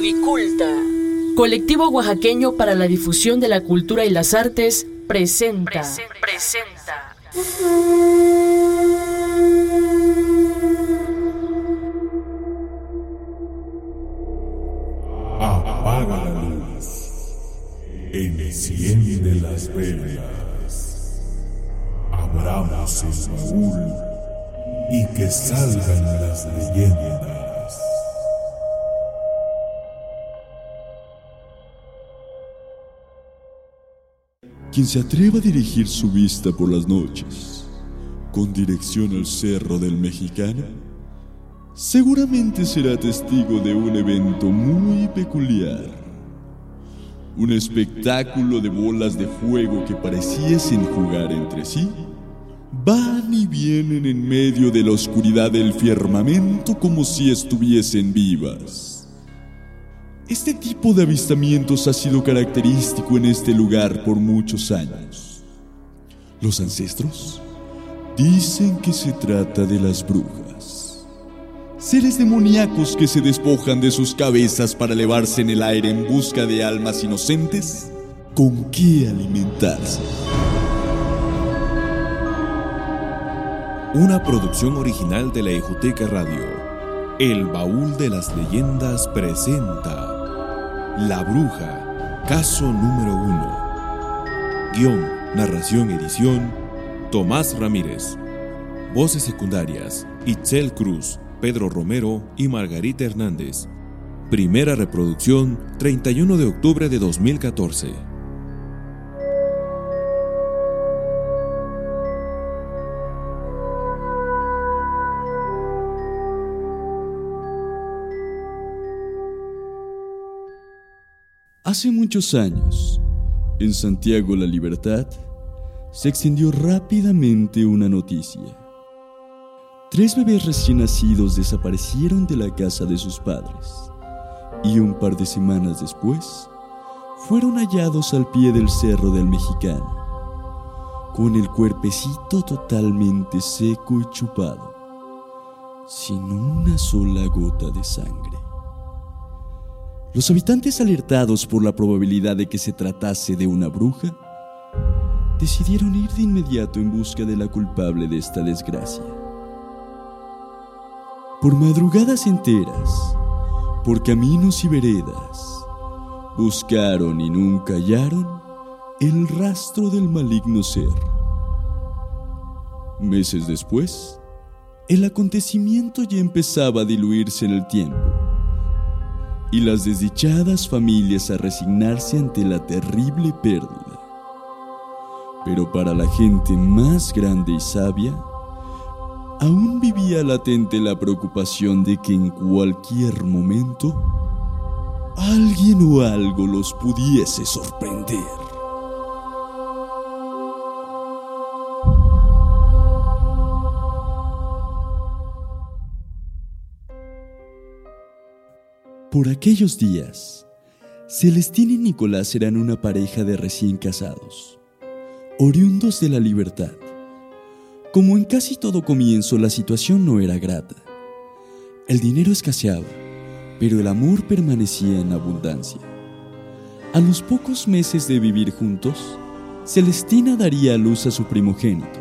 Codiculta. Colectivo oaxaqueño para la difusión de la cultura y las artes presenta. presenta. Apaga la luz. Enciende las velas. Abramos el baúl y que salgan las leyendas. Quien se atreva a dirigir su vista por las noches, con dirección al cerro del mexicano, seguramente será testigo de un evento muy peculiar. Un espectáculo de bolas de fuego que pareciesen jugar entre sí, van y vienen en medio de la oscuridad del firmamento como si estuviesen vivas. Este tipo de avistamientos ha sido característico en este lugar por muchos años. Los ancestros dicen que se trata de las brujas, seres demoníacos que se despojan de sus cabezas para elevarse en el aire en busca de almas inocentes con qué alimentarse. Una producción original de la Ejoteca Radio. El Baúl de las Leyendas presenta la Bruja, caso número uno. Guión, narración, edición, Tomás Ramírez. Voces secundarias, Itzel Cruz, Pedro Romero y Margarita Hernández. Primera reproducción, 31 de octubre de 2014. Hace muchos años, en Santiago la Libertad, se extendió rápidamente una noticia. Tres bebés recién nacidos desaparecieron de la casa de sus padres y un par de semanas después fueron hallados al pie del cerro del mexicano, con el cuerpecito totalmente seco y chupado, sin una sola gota de sangre. Los habitantes alertados por la probabilidad de que se tratase de una bruja, decidieron ir de inmediato en busca de la culpable de esta desgracia. Por madrugadas enteras, por caminos y veredas, buscaron y nunca hallaron el rastro del maligno ser. Meses después, el acontecimiento ya empezaba a diluirse en el tiempo y las desdichadas familias a resignarse ante la terrible pérdida. Pero para la gente más grande y sabia, aún vivía latente la preocupación de que en cualquier momento alguien o algo los pudiese sorprender. Por aquellos días, Celestina y Nicolás eran una pareja de recién casados, oriundos de la libertad. Como en casi todo comienzo, la situación no era grata. El dinero escaseaba, pero el amor permanecía en abundancia. A los pocos meses de vivir juntos, Celestina daría a luz a su primogénito,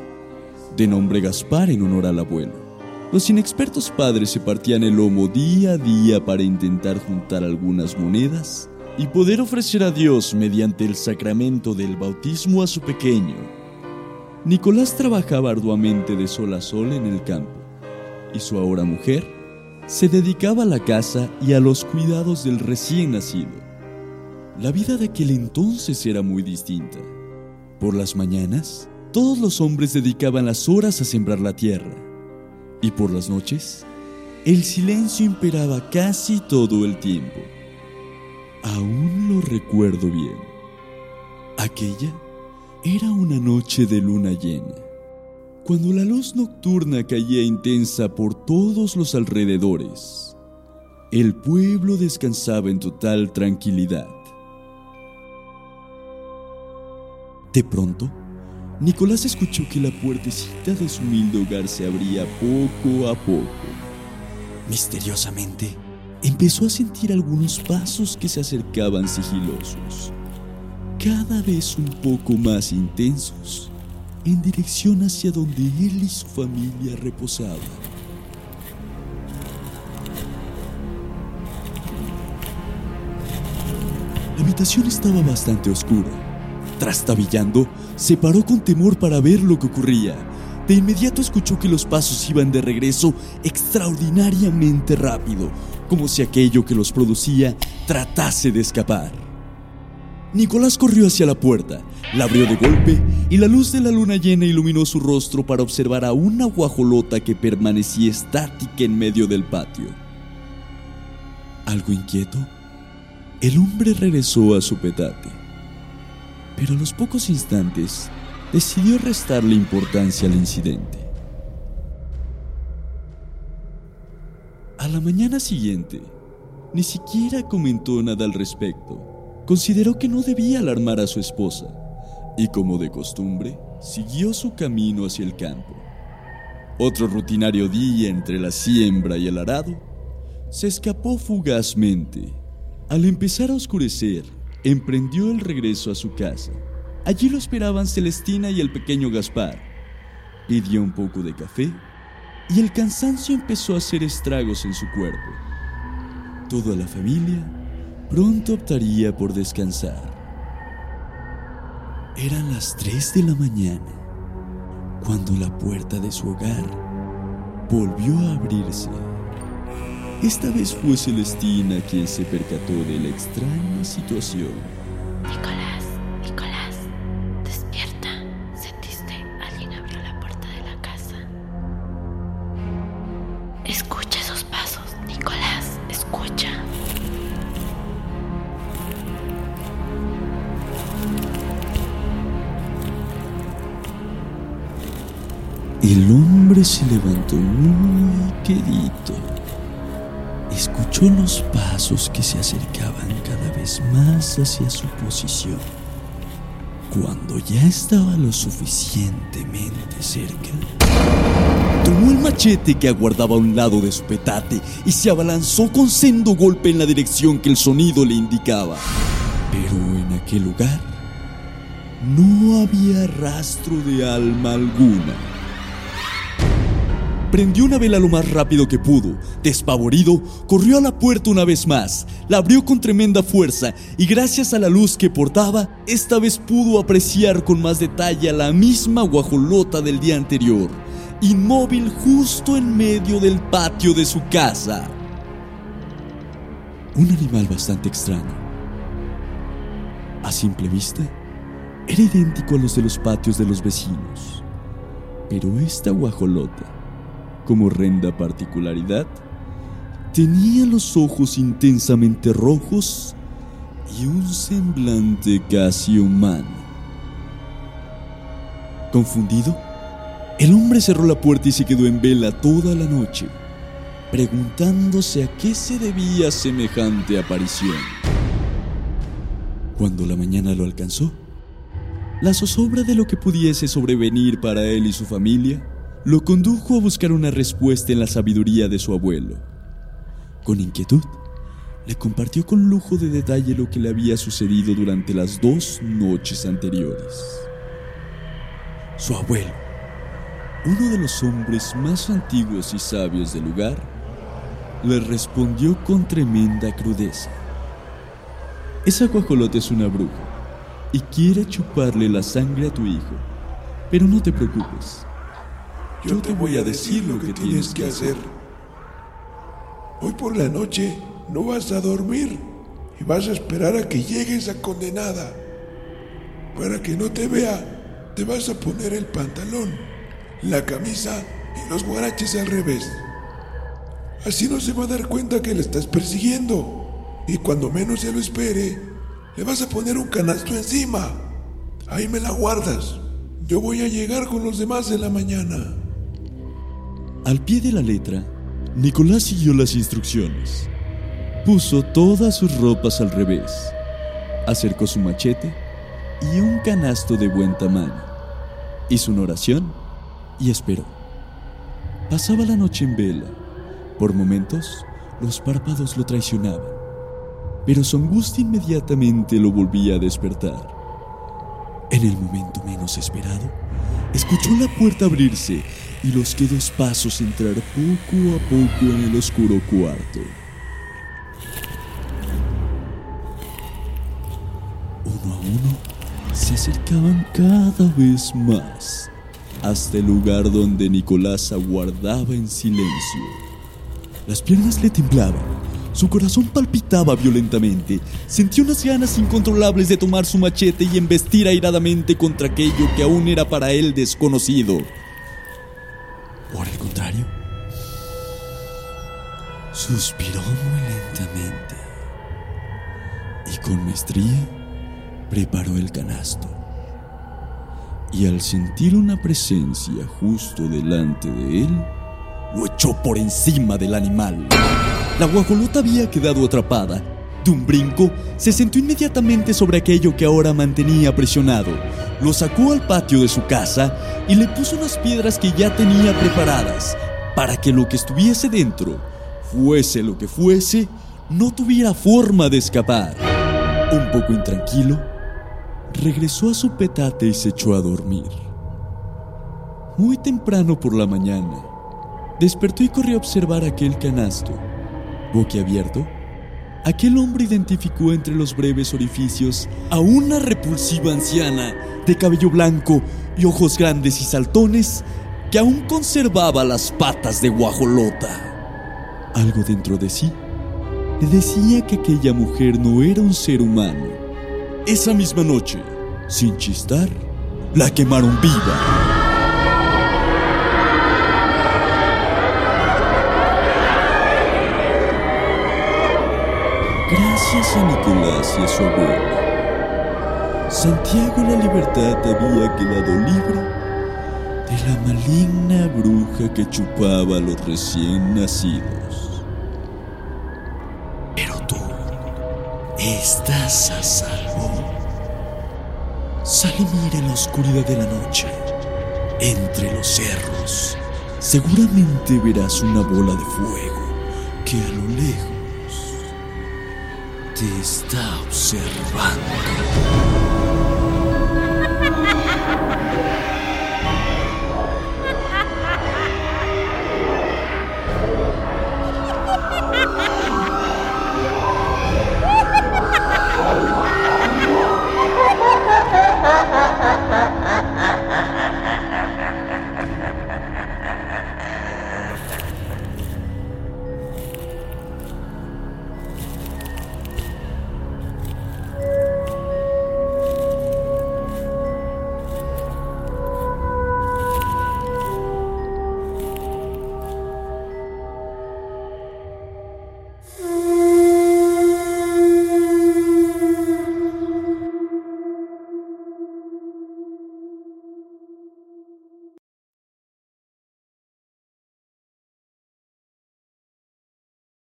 de nombre Gaspar en honor al abuelo. Los inexpertos padres se partían el lomo día a día para intentar juntar algunas monedas y poder ofrecer a Dios mediante el sacramento del bautismo a su pequeño. Nicolás trabajaba arduamente de sol a sol en el campo y su ahora mujer se dedicaba a la casa y a los cuidados del recién nacido. La vida de aquel entonces era muy distinta. Por las mañanas, todos los hombres dedicaban las horas a sembrar la tierra y por las noches, el silencio imperaba casi todo el tiempo. Aún lo recuerdo bien. Aquella era una noche de luna llena, cuando la luz nocturna caía intensa por todos los alrededores. El pueblo descansaba en total tranquilidad. De pronto, Nicolás escuchó que la puertecita de su humilde hogar se abría poco a poco. Misteriosamente, empezó a sentir algunos pasos que se acercaban sigilosos, cada vez un poco más intensos, en dirección hacia donde él y su familia reposaban. La habitación estaba bastante oscura. Trastabillando, se paró con temor para ver lo que ocurría. De inmediato escuchó que los pasos iban de regreso extraordinariamente rápido, como si aquello que los producía tratase de escapar. Nicolás corrió hacia la puerta, la abrió de golpe y la luz de la luna llena iluminó su rostro para observar a una guajolota que permanecía estática en medio del patio. Algo inquieto, el hombre regresó a su petate, pero a los pocos instantes decidió restarle importancia al incidente. A la mañana siguiente, ni siquiera comentó nada al respecto. Consideró que no debía alarmar a su esposa y como de costumbre, siguió su camino hacia el campo. Otro rutinario día entre la siembra y el arado, se escapó fugazmente al empezar a oscurecer, emprendió el regreso a su casa. Allí lo esperaban Celestina y el pequeño Gaspar. Pidió un poco de café y el cansancio empezó a hacer estragos en su cuerpo. Toda la familia pronto optaría por descansar. Eran las 3 de la mañana cuando la puerta de su hogar volvió a abrirse. Esta vez fue Celestina quien se percató de la extraña situación. Nicolás, Nicolás, despierta. ¿Sentiste? Alguien abrió la puerta de la casa. Escucha esos pasos, Nicolás, escucha. El hombre se levantó muy quedito. Escuchó los pasos que se acercaban cada vez más hacia su posición. Cuando ya estaba lo suficientemente cerca, tomó el machete que aguardaba a un lado de su petate y se abalanzó con sendo golpe en la dirección que el sonido le indicaba. Pero en aquel lugar no había rastro de alma alguna. Prendió una vela lo más rápido que pudo. Despavorido, corrió a la puerta una vez más, la abrió con tremenda fuerza y gracias a la luz que portaba, esta vez pudo apreciar con más detalle a la misma guajolota del día anterior, inmóvil justo en medio del patio de su casa. Un animal bastante extraño. A simple vista, era idéntico a los de los patios de los vecinos. Pero esta guajolota como renda particularidad, tenía los ojos intensamente rojos y un semblante casi humano. Confundido, el hombre cerró la puerta y se quedó en vela toda la noche, preguntándose a qué se debía semejante aparición. Cuando la mañana lo alcanzó, la zozobra de lo que pudiese sobrevenir para él y su familia lo condujo a buscar una respuesta en la sabiduría de su abuelo. Con inquietud, le compartió con lujo de detalle lo que le había sucedido durante las dos noches anteriores. Su abuelo, uno de los hombres más antiguos y sabios del lugar, le respondió con tremenda crudeza. Esa guajolota es una bruja y quiere chuparle la sangre a tu hijo, pero no te preocupes yo te voy a decir lo que tienes que hacer. Hoy por la noche no vas a dormir y vas a esperar a que llegue esa condenada. Para que no te vea, te vas a poner el pantalón, la camisa y los guaraches al revés. Así no se va a dar cuenta que le estás persiguiendo. Y cuando menos se lo espere, le vas a poner un canasto encima. Ahí me la guardas. Yo voy a llegar con los demás en la mañana. Al pie de la letra, Nicolás siguió las instrucciones. Puso todas sus ropas al revés, acercó su machete y un canasto de buen tamaño. Hizo una oración y esperó. Pasaba la noche en vela. Por momentos, Los párpados lo traicionaban, pero su angustia inmediatamente lo volvía a despertar. En el momento menos esperado, escuchó la puerta abrirse y los quedos pasos entrar poco a poco en el oscuro cuarto. Uno a uno se acercaban cada vez más hasta el lugar donde Nicolás aguardaba en silencio. Las piernas le temblaban, su corazón palpitaba violentamente, sintió unas ganas incontrolables de tomar su machete y embestir airadamente contra aquello que aún era para él desconocido. Por el contrario, suspiró muy lentamente y con maestría preparó el canasto. Y al sentir una presencia justo delante de él, lo echó por encima del animal. La guajolota había quedado atrapada. De un brinco, se sentó inmediatamente sobre aquello que ahora mantenía presionado. Lo sacó al patio de su casa y le puso unas piedras que ya tenía preparadas para que lo que estuviese dentro, fuese lo que fuese, no tuviera forma de escapar. Un poco intranquilo, regresó a su petate y se echó a dormir. Muy temprano por la mañana, despertó y corrió a observar aquel canasto. Boquiabierto, aquel hombre identificó entre los breves orificios a una repulsiva anciana de cabello blanco y ojos grandes y saltones que aún conservaba las patas de guajolota. Algo dentro de sí le decía que aquella mujer no era un ser humano. Esa misma noche, sin chistar, la quemaron viva. Nicolás y a su abuela, Santiago la Libertad había quedado libre de la maligna bruja que chupaba a los recién nacidos. Pero tú estás a salvo. Sal y mira en la oscuridad de la noche, entre los cerros. Seguramente verás una bola de fuego que a lo lejos te está observando.